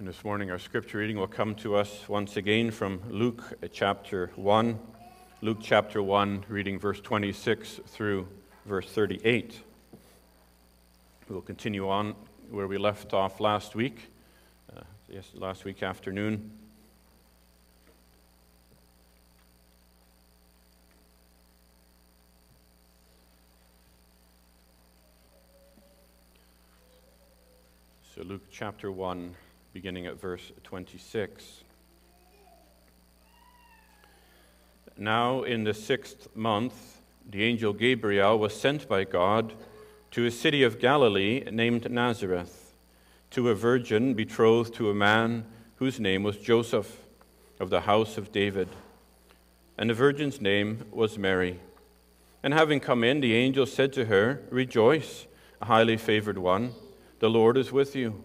And this morning, our scripture reading will come to us once again from Luke chapter 1. Luke chapter 1, reading verse 26 through verse 38. We'll continue on where we left off last week, uh, yes, last week afternoon. So, Luke chapter 1 beginning at verse 26. Now, in the sixth month, the angel Gabriel was sent by God to a city of Galilee named Nazareth, to a virgin betrothed to a man whose name was Joseph, of the house of David. And the virgin's name was Mary. And having come in, the angel said to her, Rejoice, a highly favored one, the Lord is with you.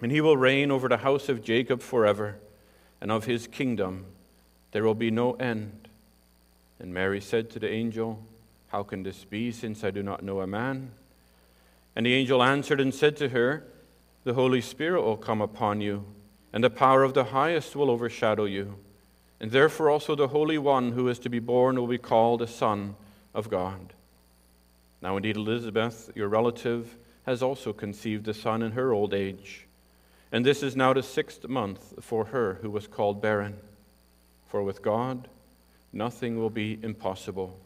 and he will reign over the house of Jacob forever, and of his kingdom there will be no end. And Mary said to the angel, How can this be, since I do not know a man? And the angel answered and said to her, The Holy Spirit will come upon you, and the power of the highest will overshadow you. And therefore also the Holy One who is to be born will be called the Son of God. Now indeed Elizabeth, your relative, has also conceived a son in her old age. And this is now the sixth month for her who was called barren. For with God, nothing will be impossible.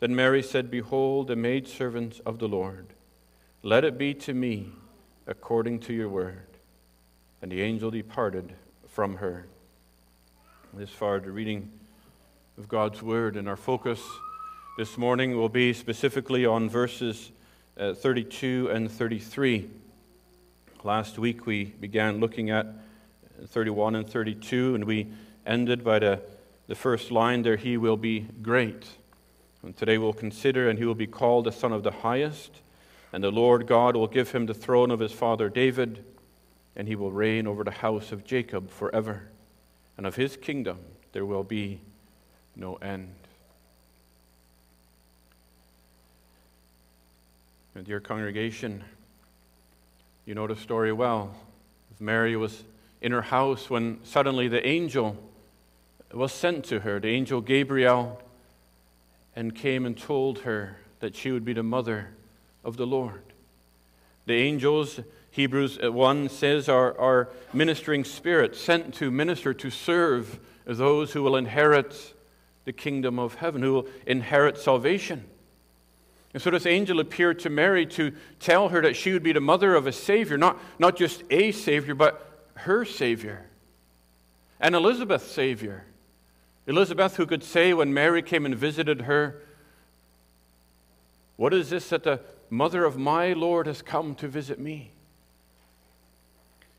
Then Mary said, Behold, the maidservant of the Lord. Let it be to me according to your word. And the angel departed from her. This far, the reading of God's word, and our focus this morning will be specifically on verses uh, 32 and 33. Last week we began looking at 31 and 32, and we ended by the, the first line there He will be great. And today we'll consider, and He will be called the Son of the Highest, and the Lord God will give him the throne of his father David, and he will reign over the house of Jacob forever. And of his kingdom there will be no end. And dear congregation, you know the story well. Mary was in her house when suddenly the angel was sent to her, the angel Gabriel, and came and told her that she would be the mother of the Lord. The angels, Hebrews 1 says, are, are ministering spirits sent to minister, to serve those who will inherit the kingdom of heaven, who will inherit salvation. And so this angel appeared to Mary to tell her that she would be the mother of a Savior, not, not just a Savior, but her Savior. And Elizabeth's Savior. Elizabeth, who could say when Mary came and visited her, What is this that the mother of my Lord has come to visit me?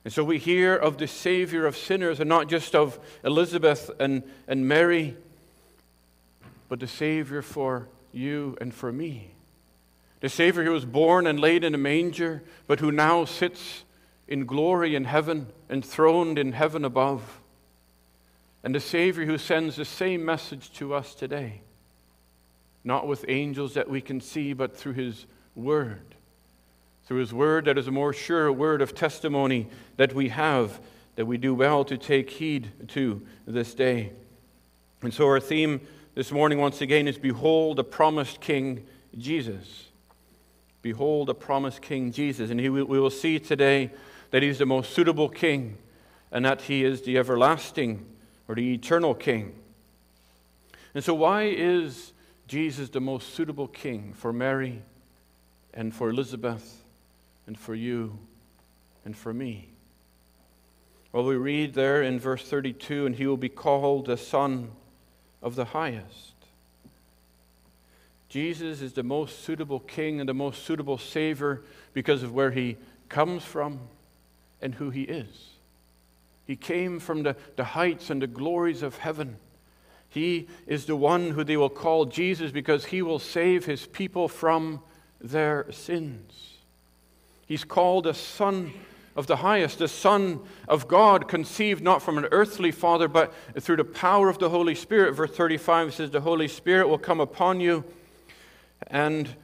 And so we hear of the Savior of sinners, and not just of Elizabeth and, and Mary, but the Savior for you and for me. The Savior who was born and laid in a manger, but who now sits in glory in heaven, enthroned in heaven above. And the Savior who sends the same message to us today, not with angels that we can see, but through His Word. Through His Word that is a more sure word of testimony that we have, that we do well to take heed to this day. And so our theme this morning, once again, is Behold the promised King Jesus. Behold, a promised King Jesus. And he, we will see today that he's the most suitable King and that he is the everlasting or the eternal King. And so, why is Jesus the most suitable King for Mary and for Elizabeth and for you and for me? Well, we read there in verse 32 and he will be called the Son of the Highest. Jesus is the most suitable king and the most suitable savior because of where he comes from and who he is. He came from the, the heights and the glories of heaven. He is the one who they will call Jesus because he will save his people from their sins. He's called a son of the highest, the Son of God, conceived not from an earthly father, but through the power of the Holy Spirit. Verse 35 says, The Holy Spirit will come upon you, and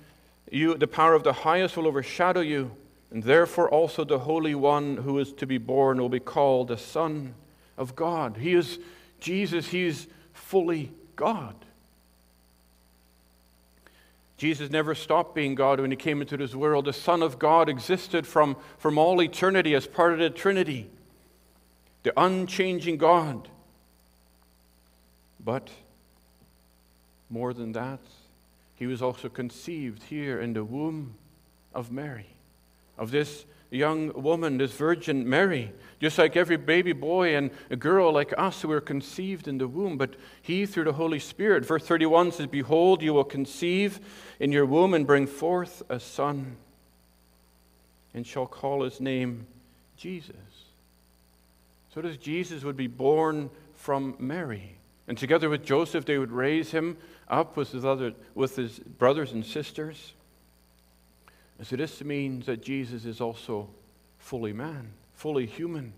you, the power of the highest will overshadow you, and therefore also the Holy One who is to be born will be called the Son of God. He is Jesus, He is fully God. Jesus never stopped being God when he came into this world. The Son of God existed from, from all eternity as part of the Trinity, the unchanging God. But more than that, he was also conceived here in the womb of Mary, of this young woman, this Virgin Mary, just like every baby boy and a girl like us who were conceived in the womb. But he, through the Holy Spirit, verse 31 says, Behold, you will conceive in your womb and bring forth a son, and shall call his name Jesus. So does Jesus would be born from Mary. And together with Joseph, they would raise him up with his, other, with his brothers and sisters. And so this means that Jesus is also fully man, fully human.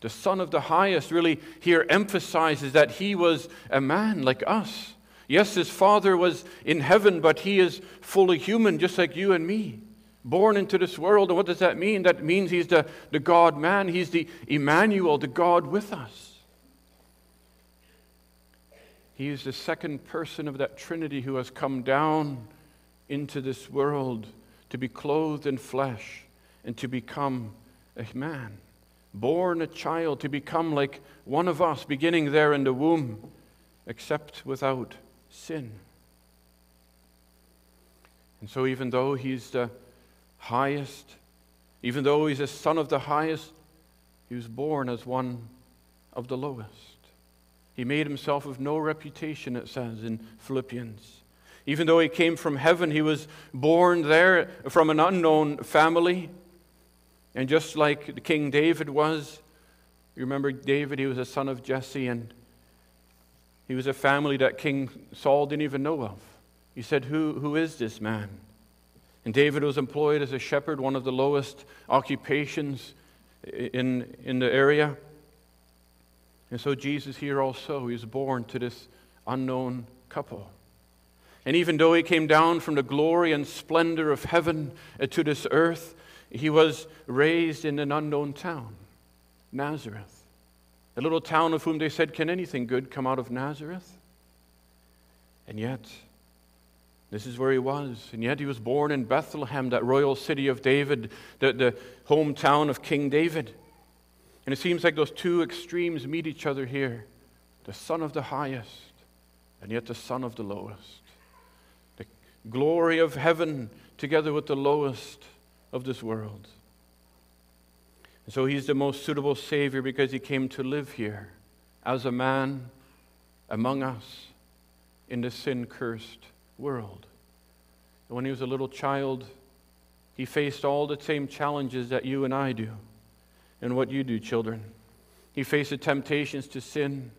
The Son of the Highest really here emphasizes that he was a man like us. Yes, his Father was in heaven, but he is fully human, just like you and me. Born into this world. And what does that mean? That means he's the, the God man, he's the Emmanuel, the God with us. He is the second person of that Trinity who has come down into this world to be clothed in flesh and to become a man, born a child, to become like one of us, beginning there in the womb, except without sin. And so, even though he's the highest, even though he's a son of the highest, he was born as one of the lowest. He made himself of no reputation, it says in Philippians. Even though he came from heaven, he was born there from an unknown family. And just like King David was, you remember David, he was a son of Jesse, and he was a family that King Saul didn't even know of. He said, Who, who is this man? And David was employed as a shepherd, one of the lowest occupations in, in the area. And so Jesus here also, is born to this unknown couple. And even though he came down from the glory and splendor of heaven to this earth, he was raised in an unknown town, Nazareth. A little town of whom they said, Can anything good come out of Nazareth? And yet, this is where he was. And yet, he was born in Bethlehem, that royal city of David, the, the hometown of King David. And it seems like those two extremes meet each other here the son of the highest, and yet the son of the lowest The glory of heaven together with the lowest of this world. And so he's the most suitable Savior because he came to live here as a man among us in the sin cursed world. And when he was a little child, he faced all the same challenges that you and I do and what you do, children. He faced the temptations to sin.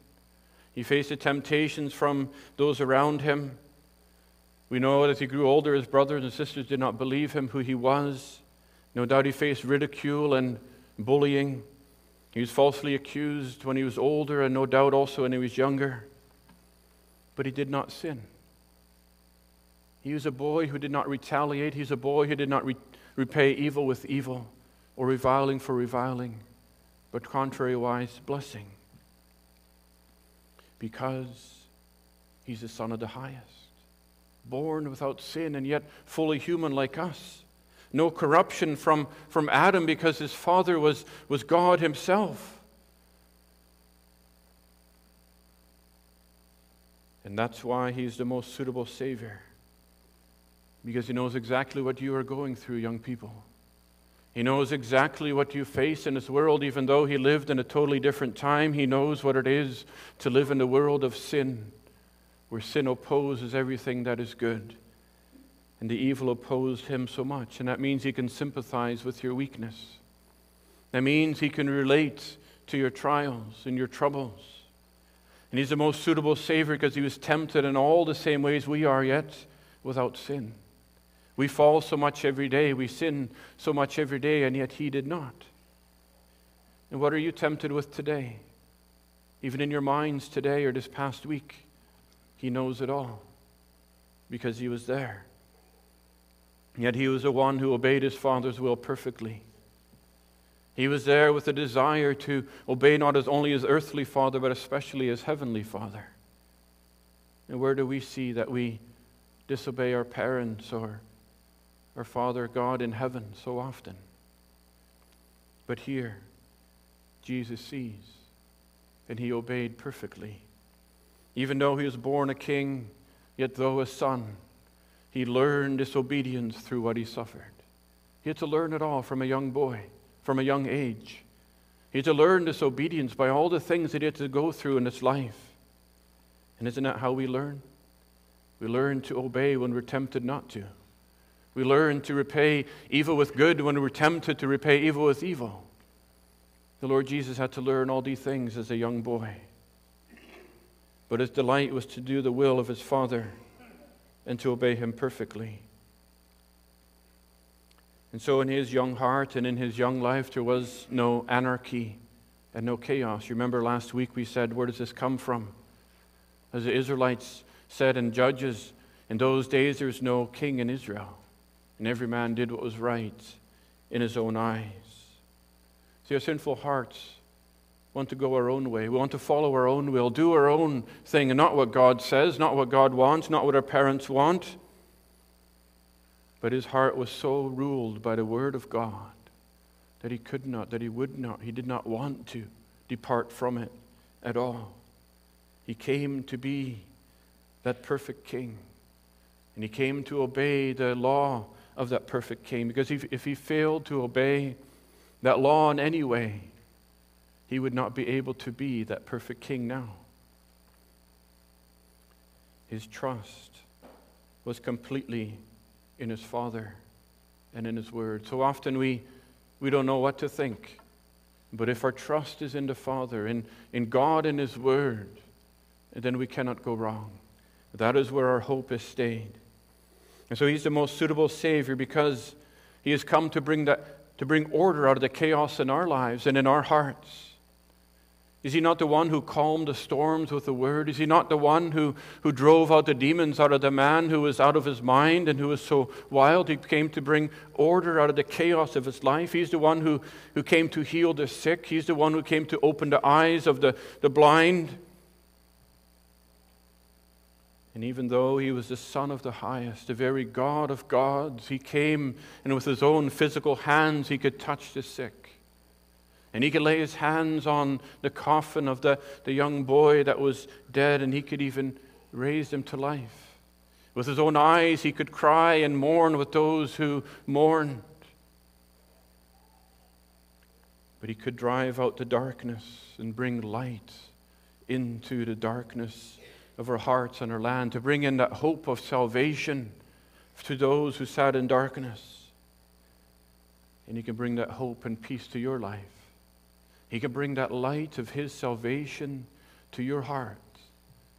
He faced the temptations from those around him. We know that as he grew older, his brothers and sisters did not believe him who he was. No doubt he faced ridicule and bullying. He was falsely accused when he was older, and no doubt also when he was younger. But he did not sin. He was a boy who did not retaliate. He's a boy who did not re- repay evil with evil or reviling for reviling, but contrariwise, blessing. Because he's the Son of the highest born without sin and yet fully human like us. No corruption from, from Adam because his father was, was God himself. And that's why he's the most suitable Savior. Because he knows exactly what you are going through, young people. He knows exactly what you face in this world, even though he lived in a totally different time. He knows what it is to live in the world of sin where sin opposes everything that is good. And the evil opposed him so much. And that means he can sympathize with your weakness. That means he can relate to your trials and your troubles. And He's the most suitable Savior because He was tempted in all the same ways we are, yet without sin. We fall so much every day, we sin so much every day, and yet He did not. And what are you tempted with today? Even in your minds today or this past week, He knows it all because He was there. Yet He was the one who obeyed His Father's will perfectly. He was there with a desire to obey not as only his earthly father, but especially his heavenly father. And where do we see that we disobey our parents or our Father God in heaven so often? But here, Jesus sees, and he obeyed perfectly. Even though he was born a king, yet though a son, he learned disobedience through what he suffered. He had to learn it all from a young boy from a young age. He had to learn disobedience by all the things that he had to go through in his life. And isn't that how we learn? We learn to obey when we're tempted not to. We learn to repay evil with good when we're tempted to repay evil with evil. The Lord Jesus had to learn all these things as a young boy. But his delight was to do the will of his Father and to obey him perfectly. And so, in his young heart and in his young life, there was no anarchy and no chaos. Remember last week we said, Where does this come from? As the Israelites said in Judges, in those days there was no king in Israel, and every man did what was right in his own eyes. See, our sinful hearts want to go our own way. We want to follow our own will, do our own thing, and not what God says, not what God wants, not what our parents want. But his heart was so ruled by the word of God that he could not, that he would not, he did not want to depart from it at all. He came to be that perfect king. And he came to obey the law of that perfect king. Because if, if he failed to obey that law in any way, he would not be able to be that perfect king now. His trust was completely in his Father and in his Word. So often we, we don't know what to think. But if our trust is in the Father, in, in God and his Word, then we cannot go wrong. That is where our hope is stayed. And so he's the most suitable Savior because he has come to bring, that, to bring order out of the chaos in our lives and in our hearts. Is he not the one who calmed the storms with the word? Is he not the one who, who drove out the demons out of the man who was out of his mind and who was so wild? He came to bring order out of the chaos of his life. He's the one who, who came to heal the sick. He's the one who came to open the eyes of the, the blind. And even though he was the Son of the highest, the very God of gods, he came and with his own physical hands he could touch the sick. And he could lay his hands on the coffin of the, the young boy that was dead, and he could even raise him to life. With his own eyes, he could cry and mourn with those who mourned. But he could drive out the darkness and bring light into the darkness of our hearts and our land, to bring in that hope of salvation to those who sat in darkness. And he can bring that hope and peace to your life. He can bring that light of His salvation to your heart.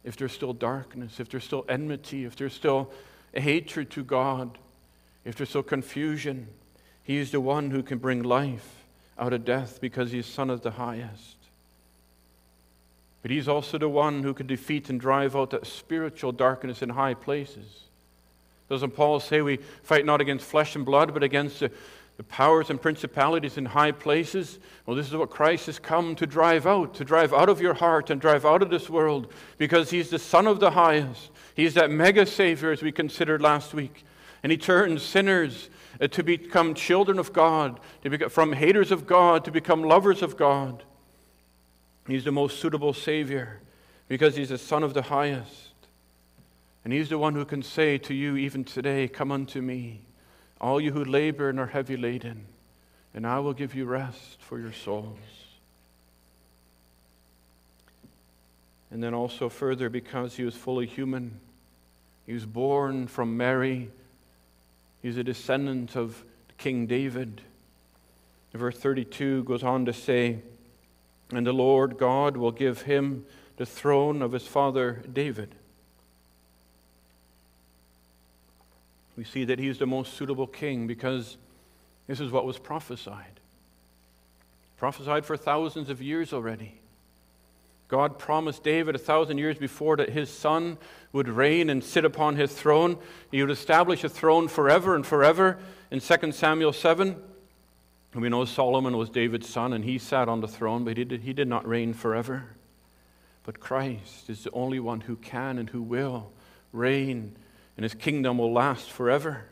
If there's still darkness, if there's still enmity, if there's still hatred to God, if there's still confusion, He is the one who can bring life out of death because He's Son of the highest. But He's also the one who can defeat and drive out that spiritual darkness in high places. Doesn't Paul say we fight not against flesh and blood, but against the the powers and principalities in high places. Well, this is what Christ has come to drive out, to drive out of your heart and drive out of this world, because He's the Son of the highest. He's that mega Savior, as we considered last week. And He turns sinners uh, to become children of God, to become, from haters of God to become lovers of God. He's the most suitable Savior because He's the Son of the highest. And He's the one who can say to you, even today, Come unto me all you who labor and are heavy laden, and I will give you rest for your souls. And then also, further, because he was fully human, he was born from Mary, he's a descendant of King David. Verse 32 goes on to say, and the Lord God will give him the throne of his father David. We see that he's the most suitable king because this is what was prophesied. Prophesied for thousands of years already. God promised David a thousand years before that his son would reign and sit upon his throne. He would establish a throne forever and forever. In 2 Samuel 7, we know Solomon was David's son and he sat on the throne, but he did, he did not reign forever. But Christ is the only one who can and who will reign, and his kingdom will last forever.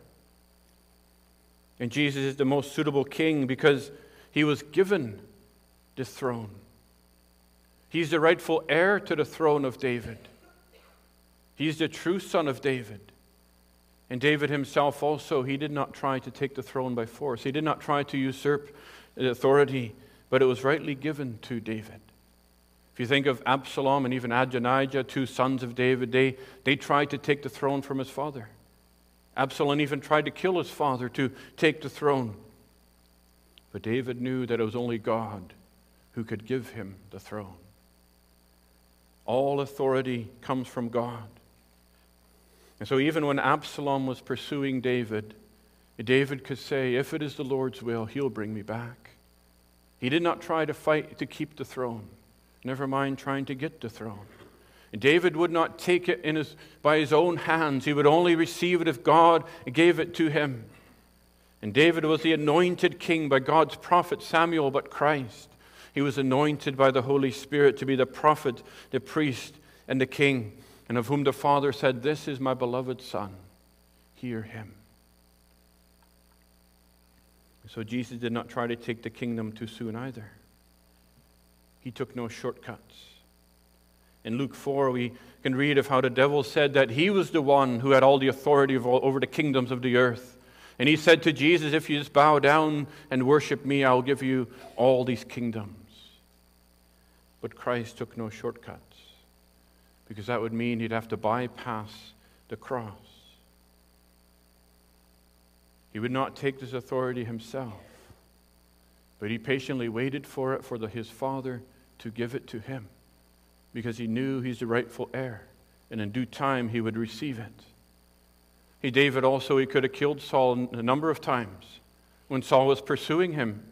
And Jesus is the most suitable king because he was given the throne. He's the rightful heir to the throne of David. He's the true son of David. And David himself also, he did not try to take the throne by force. He did not try to usurp authority, but it was rightly given to David. If you think of Absalom and even Adonijah, two sons of David, they, they tried to take the throne from his father. Absalom even tried to kill his father to take the throne. But David knew that it was only God who could give him the throne. All authority comes from God. And so, even when Absalom was pursuing David, David could say, If it is the Lord's will, he'll bring me back. He did not try to fight to keep the throne, never mind trying to get the throne. David would not take it in his, by his own hands. He would only receive it if God gave it to him. And David was the anointed king by God's prophet Samuel, but Christ. He was anointed by the Holy Spirit to be the prophet, the priest, and the king, and of whom the Father said, This is my beloved Son. Hear him. So Jesus did not try to take the kingdom too soon either. He took no shortcuts. In Luke 4, we can read of how the devil said that he was the one who had all the authority over the kingdoms of the earth. And he said to Jesus, If you just bow down and worship me, I'll give you all these kingdoms. But Christ took no shortcuts because that would mean he'd have to bypass the cross. He would not take this authority himself, but he patiently waited for it for the, his Father to give it to him because he knew he's the rightful heir, and in due time he would receive it. He, David also, he could have killed Saul a number of times when Saul was pursuing him.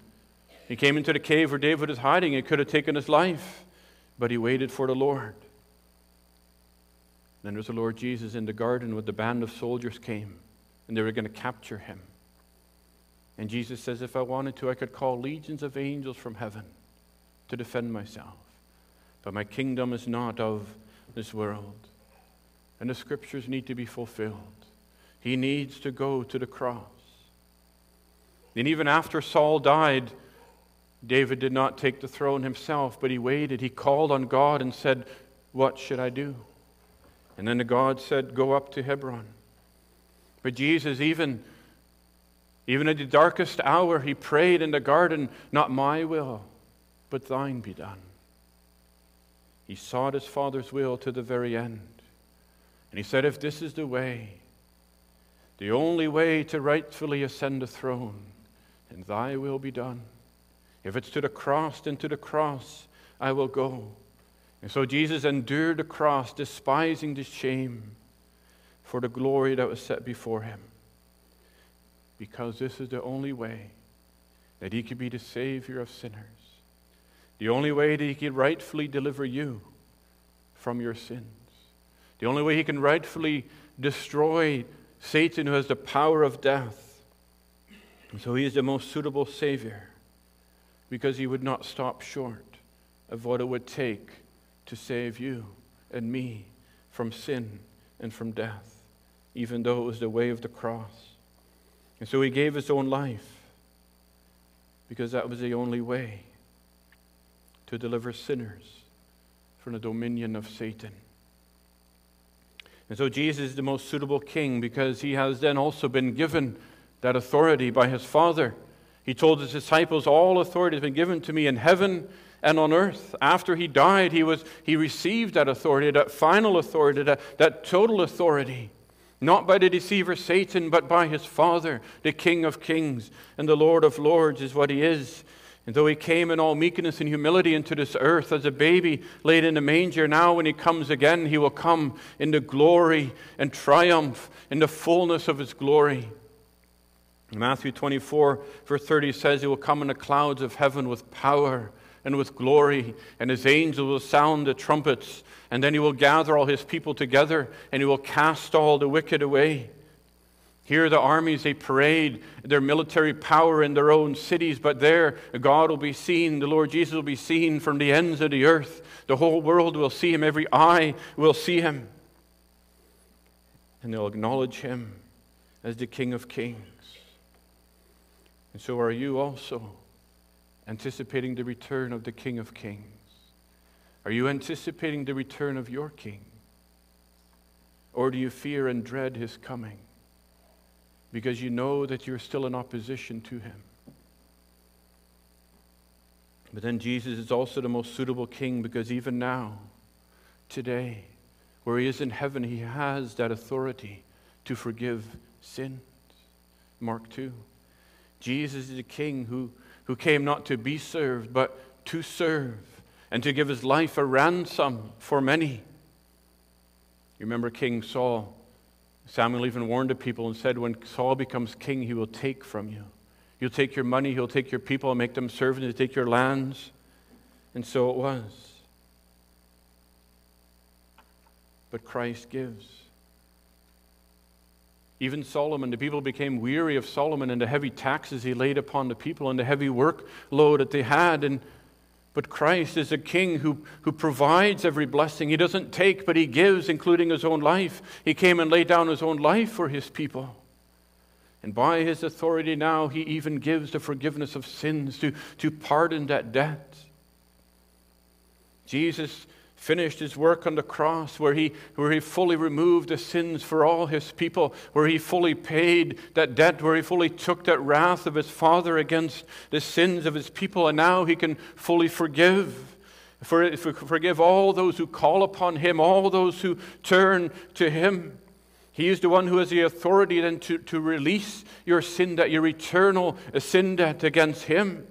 He came into the cave where David was hiding. He could have taken his life, but he waited for the Lord. And there's the Lord Jesus in the garden with the band of soldiers came, and they were going to capture him. And Jesus says, If I wanted to, I could call legions of angels from heaven to defend myself. But my kingdom is not of this world. And the scriptures need to be fulfilled. He needs to go to the cross. And even after Saul died, David did not take the throne himself, but he waited. He called on God and said, What should I do? And then the God said, Go up to Hebron. But Jesus, even, even at the darkest hour, he prayed in the garden, Not my will, but thine be done. He sought his Father's will to the very end. And he said, If this is the way, the only way to rightfully ascend the throne, then thy will be done. If it's to the cross, then to the cross I will go. And so Jesus endured the cross, despising the shame for the glory that was set before him. Because this is the only way that he could be the Savior of sinners. The only way that He could rightfully deliver you from your sins. The only way He can rightfully destroy Satan, who has the power of death. And so He is the most suitable Savior because He would not stop short of what it would take to save you and me from sin and from death, even though it was the way of the cross. And so He gave His own life because that was the only way to deliver sinners from the dominion of Satan. And so Jesus is the most suitable king because he has then also been given that authority by his Father. He told his disciples, All authority has been given to me in heaven and on earth. After he died, he, was, he received that authority, that final authority, that, that total authority. Not by the deceiver Satan, but by his Father, the King of kings and the Lord of lords, is what he is. And though he came in all meekness and humility into this earth as a baby laid in a manger, now when he comes again, he will come in the glory and triumph, in the fullness of his glory. Matthew 24, verse 30 says, He will come in the clouds of heaven with power and with glory, and his angels will sound the trumpets, and then he will gather all his people together, and he will cast all the wicked away. Here, the armies, they parade their military power in their own cities, but there, God will be seen, the Lord Jesus will be seen from the ends of the earth. The whole world will see him, every eye will see him. And they'll acknowledge him as the King of Kings. And so are you also anticipating the return of the King of Kings? Are you anticipating the return of your King? Or do you fear and dread his coming? because you know that you're still in opposition to him. But then Jesus is also the most suitable king because even now, today, where he is in heaven, he has that authority to forgive sins. Mark 2. Jesus is a king who, who came not to be served, but to serve and to give his life a ransom for many. You remember King Saul? Samuel even warned the people and said, When Saul becomes king, he will take from you. He'll take your money, he'll take your people and make them servants, he'll take your lands. And so it was. But Christ gives. Even Solomon, the people became weary of Solomon and the heavy taxes he laid upon the people and the heavy workload that they had. And but Christ is a king who, who provides every blessing. He doesn't take, but he gives, including his own life. He came and laid down his own life for his people. And by his authority now, he even gives the forgiveness of sins to, to pardon that debt. Jesus finished his work on the cross, where he, where he fully removed the sins for all his people, where he fully paid that debt, where he fully took that wrath of his Father against the sins of his people, and now he can fully forgive. For, for, forgive all those who call upon him, all those who turn to him. He is the one who has the authority then to, to release your sin debt, your eternal sin debt against him.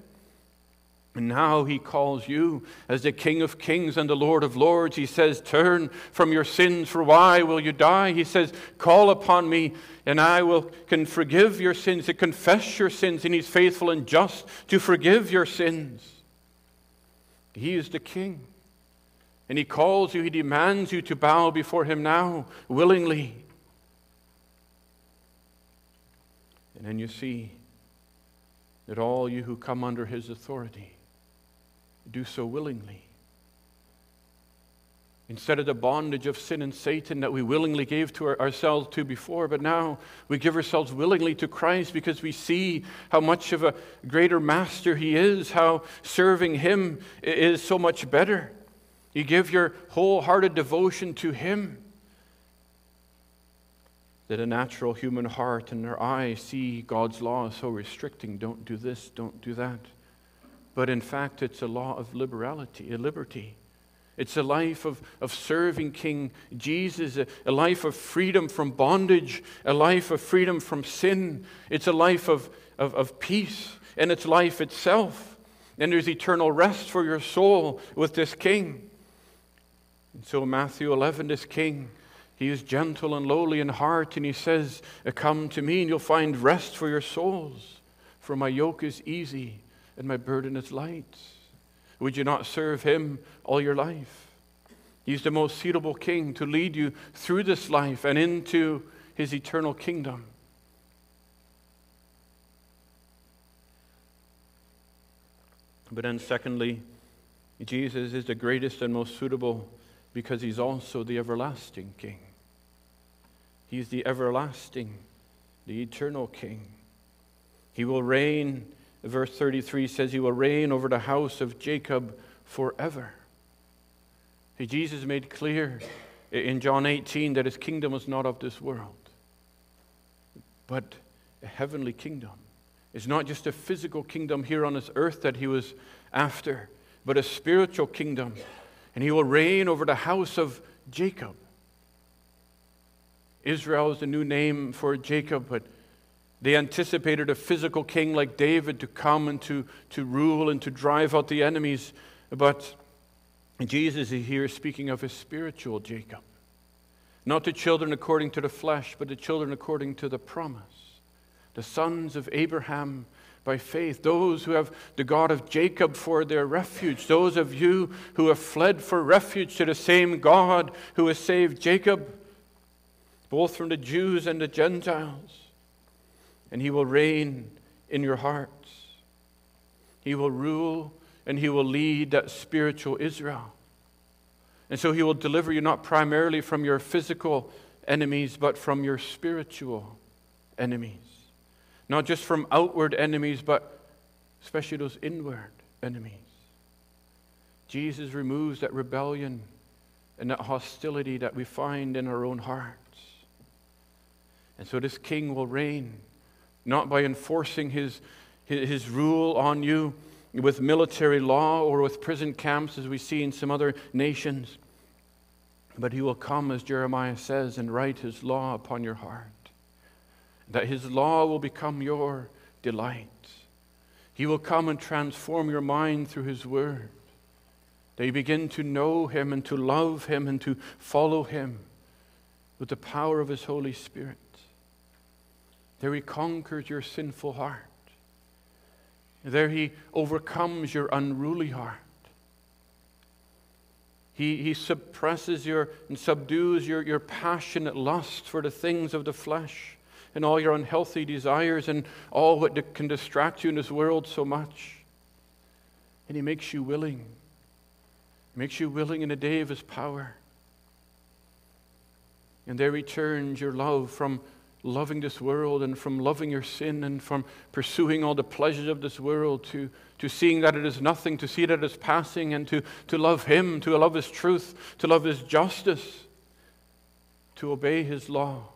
And now he calls you as the King of Kings and the Lord of Lords. He says, Turn from your sins, for why will you die? He says, Call upon me, and I will can forgive your sins, to confess your sins, and he's faithful and just to forgive your sins. He is the King. And he calls you, he demands you to bow before him now, willingly. And then you see that all you who come under his authority do so willingly. Instead of the bondage of sin and Satan that we willingly gave to our, ourselves to before, but now we give ourselves willingly to Christ because we see how much of a greater master He is, how serving Him is so much better. You give your wholehearted devotion to Him. That a natural human heart and their eye see God's law so restricting. Don't do this, don't do that but in fact, it's a law of liberality, a liberty. It's a life of, of serving King Jesus, a, a life of freedom from bondage, a life of freedom from sin. It's a life of, of, of peace, and it's life itself. And there's eternal rest for your soul with this King. And so, Matthew 11, this King, he is gentle and lowly in heart, and he says, Come to me, and you'll find rest for your souls, for my yoke is easy and my burden is light. Would you not serve him all your life? He's the most suitable king to lead you through this life and into his eternal kingdom. But then, secondly, Jesus is the greatest and most suitable because he's also the everlasting king. He's the everlasting, the eternal king. He will reign verse 33 says, He will reign over the house of Jacob forever. See, Jesus made clear in John 18 that his kingdom was not of this world, but a heavenly kingdom. It's not just a physical kingdom here on this earth that he was after, but a spiritual kingdom. And he will reign over the house of Jacob. Israel is the new name for Jacob, but They anticipated a physical king like David to come and to, to rule and to drive out the enemies. But Jesus is here speaking of his spiritual Jacob. Not the children according to the flesh, but the children according to the promise. The sons of Abraham by faith, those who have the God of Jacob for their refuge, those of you who have fled for refuge to the same God who has saved Jacob, both from the Jews and the Gentiles. And he will reign in your hearts. He will rule and he will lead that spiritual Israel. And so he will deliver you not primarily from your physical enemies, but from your spiritual enemies. Not just from outward enemies, but especially those inward enemies. Jesus removes that rebellion and that hostility that we find in our own hearts. And so this king will reign, not by enforcing his, his, rule on you with military law or with prison camps, as we see in some other nations, but he will come, as Jeremiah says, and write his law upon your heart that His law will become your delight. He will come and transform your mind through His word. You begin to know Him and to love Him and to follow Him with the power of His Holy Spirit. There He conquers your sinful heart. There He overcomes your unruly heart. He, he suppresses your and subdues your, your passionate lust for the things of the flesh and all your unhealthy desires and all what can distract you in this world so much. And He makes you willing. He makes you willing in the day of His power. And there he turns your love from loving this world and from loving your sin and from pursuing all the pleasures of this world to, to seeing that it is nothing, to see that it is passing, and to, to love Him, to love His truth, to love His justice, to obey His law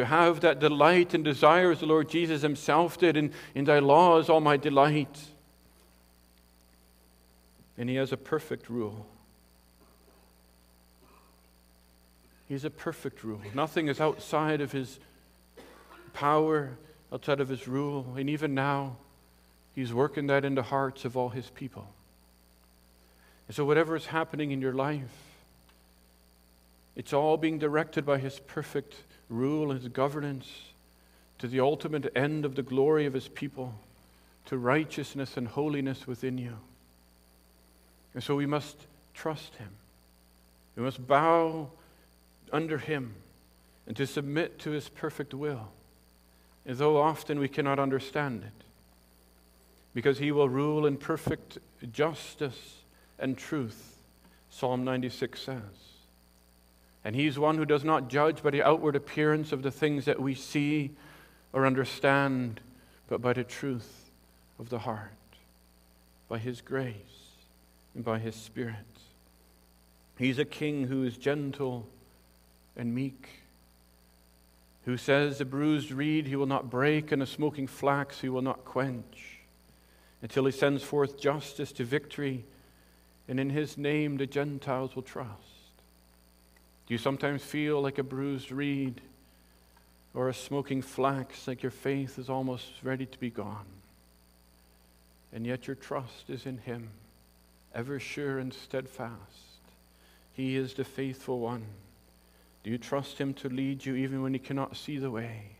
to have that delight and desire as the Lord Jesus himself did. In, in thy law is all my delight. And he has a perfect rule. He has a perfect rule. Nothing is outside of his power, outside of his rule. And even now, he's working that in the hearts of all his people. And so, whatever is happening in your life, it's all being directed by his perfect rule, his governance, to the ultimate end of the glory of his people, to righteousness and holiness within you. And so we must trust him. We must bow under him and to submit to his perfect will, and though often we cannot understand it, because he will rule in perfect justice and truth, Psalm 96 says. And he's one who does not judge by the outward appearance of the things that we see or understand, but by the truth of the heart, by his grace and by his spirit. He's a king who is gentle and meek, who says, A bruised reed he will not break, and a smoking flax he will not quench, until he sends forth justice to victory, and in his name the Gentiles will trust. Do you sometimes feel like a bruised reed or a smoking flax, like your faith is almost ready to be gone? And yet your trust is in Him, ever sure and steadfast. He is the faithful one. Do you trust Him to lead you even when you cannot see the way?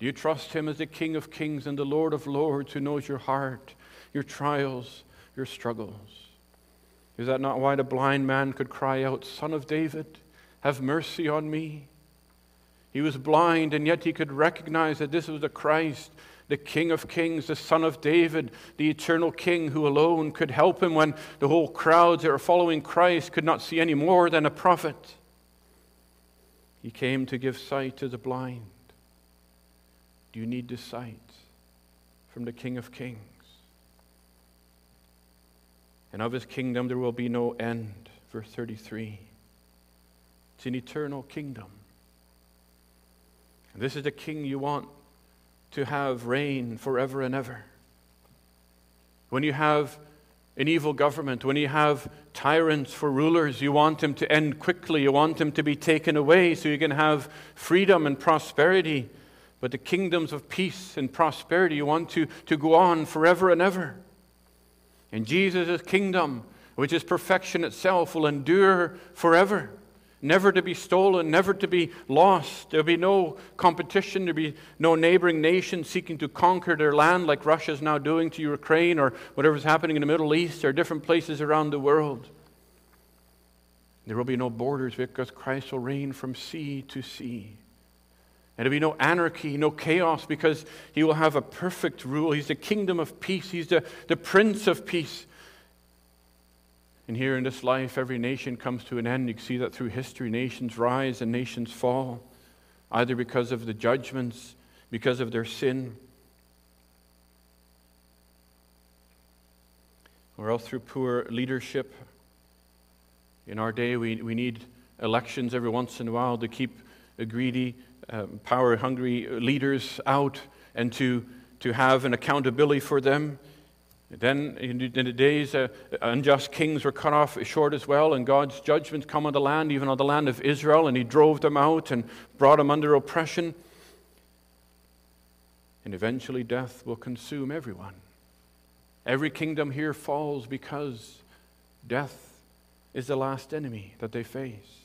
Do you trust Him as the King of kings and the Lord of lords who knows your heart, your trials, your struggles? Is that not why the blind man could cry out, Son of David? Have mercy on me. He was blind, and yet he could recognize that this was the Christ, the King of Kings, the Son of David, the eternal King who alone could help him when the whole crowds that were following Christ could not see any more than a prophet. He came to give sight to the blind. Do you need the sight from the King of Kings? And of his kingdom there will be no end. Verse 33. It's an eternal kingdom. And this is the king you want to have reign forever and ever. When you have an evil government, when you have tyrants for rulers, you want them to end quickly. You want them to be taken away so you can have freedom and prosperity. but the kingdoms of peace and prosperity you want to, to go on forever and ever. And Jesus' kingdom, which is perfection itself, will endure forever, never to be stolen, never to be lost. There'll be no competition, there'll be no neighboring nation seeking to conquer their land like Russia is now doing to Ukraine or whatever's happening in the Middle East or different places around the world. There will be no borders because Christ will reign from sea to sea. And there'll be no anarchy, no chaos, because he will have a perfect rule. He's the kingdom of peace, he's the, the prince of peace. And here in this life, every nation comes to an end. You can see that through history. Nations rise and nations fall, either because of the judgments, because of their sin, or else through poor leadership. In our day, we, we need elections every once in a while to keep greedy um, power hungry leaders out and to, to have an accountability for them. Then, in the days, uh, unjust kings were cut off short as well, and God's judgments come on the land, even on the land of Israel, and He drove them out and brought them under oppression. And eventually, death will consume everyone. Every kingdom here falls because death is the last enemy that they face.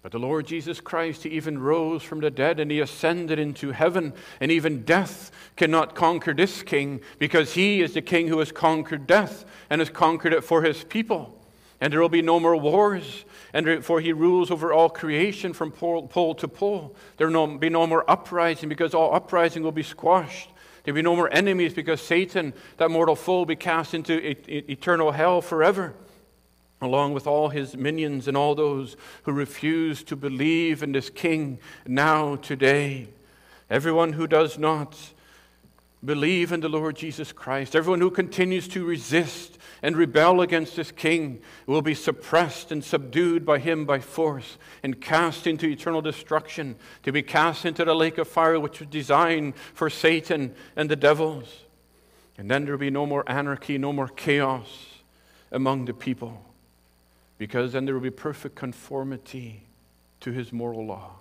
But the Lord Jesus Christ, He even rose from the dead and He ascended into heaven. And even death cannot conquer this King because He is the King who has conquered death and has conquered it for His people. And there will be no more wars. And for He rules over all creation from pole, to pole. There will be no more uprising because all uprising will be squashed. There will be no more enemies because Satan, that mortal foe, will be cast into eternal hell forever along with all his minions and all those who refuse to believe in this king now, today. Everyone who does not believe in the Lord Jesus Christ, everyone who continues to resist and rebel against this king will be suppressed and subdued by him by force and cast into eternal destruction, to be cast into the lake of fire which was designed for Satan and the devils. And then there will be no more anarchy, no more chaos among the people because then there will be perfect conformity to his moral law,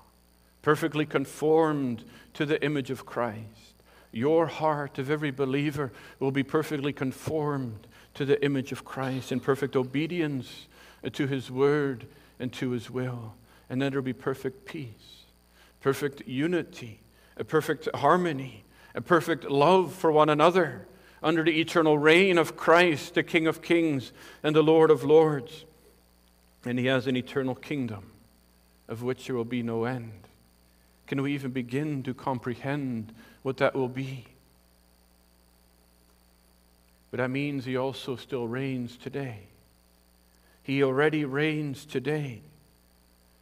perfectly conformed to the image of Christ. Your heart of every believer will be perfectly conformed to the image of Christ in perfect obedience to his word and to his will. And then there will be perfect peace, perfect unity, a perfect harmony, a perfect love for one another under the eternal reign of Christ, the King of kings and the Lord of lords and he has an eternal kingdom of which there will be no end. Can we even begin to comprehend what that will be? But that means he also still reigns today. He already reigns today.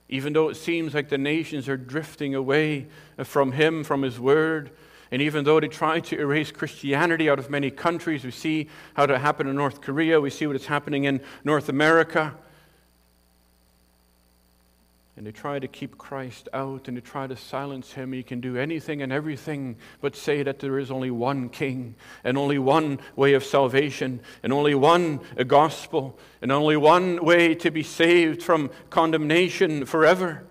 Even though it seems like the nations are drifting away from him, from his word, and even though they try to erase Christianity out of many countries, we see how that happened in North Korea, we see what is happening in North America and they try to keep Christ out and they try to silence him. He can do anything and everything but say that there is only one king and only one way of salvation and only one gospel and only one way to be saved from condemnation forever.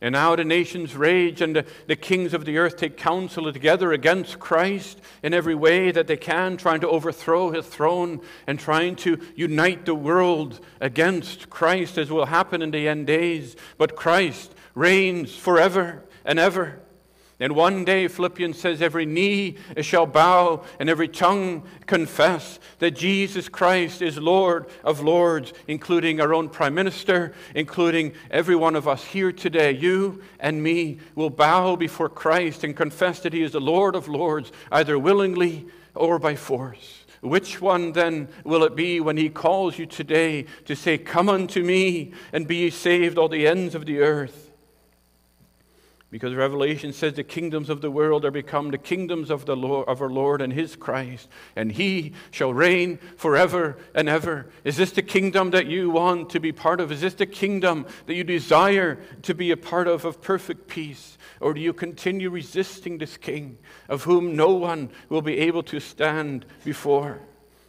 And now the nations rage, and the, the, kings of the earth take counsel together against Christ in every way that they can, trying to overthrow his throne and trying to unite the world against Christ, as will happen in the end days. But Christ reigns forever and ever. And one day, Philippians says, every knee shall bow and every tongue confess that Jesus Christ is Lord of lords, including our own Prime Minister, including every one of us here today. You and me will bow before Christ and confess that He is the Lord of lords, either willingly or by force. Which one then will it be when He calls you today to say, Come unto me and be ye saved, all the ends of the earth? Because Revelation says the kingdoms of the world are become the kingdoms of, the Lord, of our Lord and His Christ, and He shall reign forever and ever. Is this the kingdom that you want to be part of? Is this the kingdom that you desire to be a part of, of perfect peace? Or do you continue resisting this King, of whom no one will be able to stand before?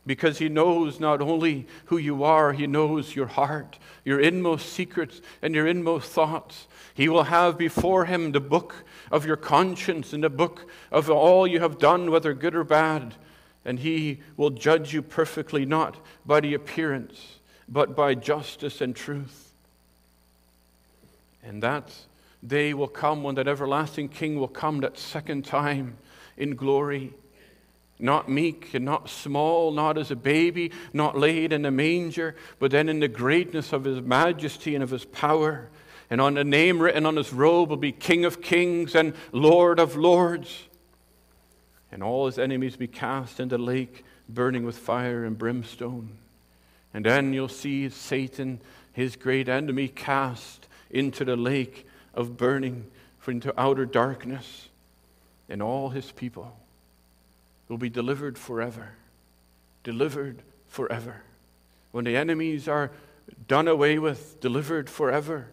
because he knows not only who you are, he knows your heart, your inmost secrets, and your inmost thoughts. He will have before him the book of your conscience and the book of all you have done, whether good or bad. And he will judge you perfectly, not by the appearance, but by justice and truth. And that day will come when that everlasting King will come that second time in glory not meek and not small, not as a baby, not laid in a manger, but then in the greatness of his majesty and of his power. And on the name written on his robe will be King of kings and Lord of lords. And all his enemies be cast into the lake burning with fire and brimstone. And then you'll see Satan, his great enemy, cast into the lake of burning, into outer darkness, and all his people will be delivered forever. Delivered forever. When the enemies are done away with, delivered forever.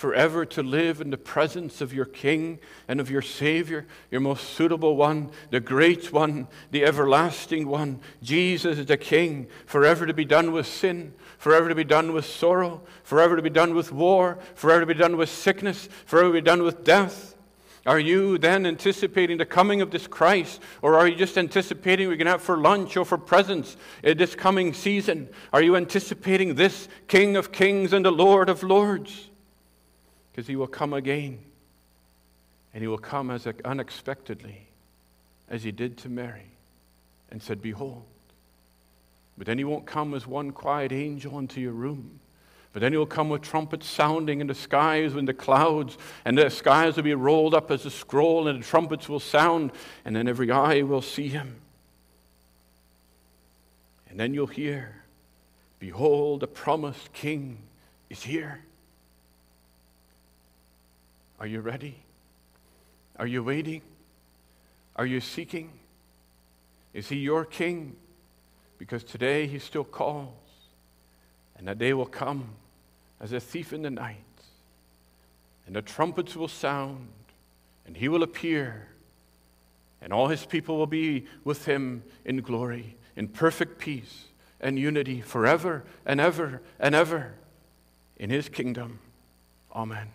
Forever to live in the presence of your King and of your Savior, your most suitable one, the great one, the everlasting one. Jesus the King, forever to be done with sin, forever to be done with sorrow, forever to be done with war, forever to be done with sickness, forever to be done with death. Are you then anticipating the coming of this Christ? Or are you just anticipating we're going to have for lunch or for presents in this coming season? Are you anticipating this King of kings and the Lord of lords? Because he will come again. And he will come as unexpectedly as he did to Mary and said, Behold. But then he won't come as one quiet angel into your room. But then he'll come with trumpets sounding in the skies, when the clouds, and the skies will be rolled up as a scroll, and the trumpets will sound, and then every eye will see him. And then you'll hear, Behold, the promised King is here. Are you ready? Are you waiting? Are you seeking? Is he your King? Because today he still calls. And a day will come as a thief in the night, and the trumpets will sound, and he will appear, and all his people will be with him in glory, in perfect peace and unity forever and ever and ever in his kingdom. Amen.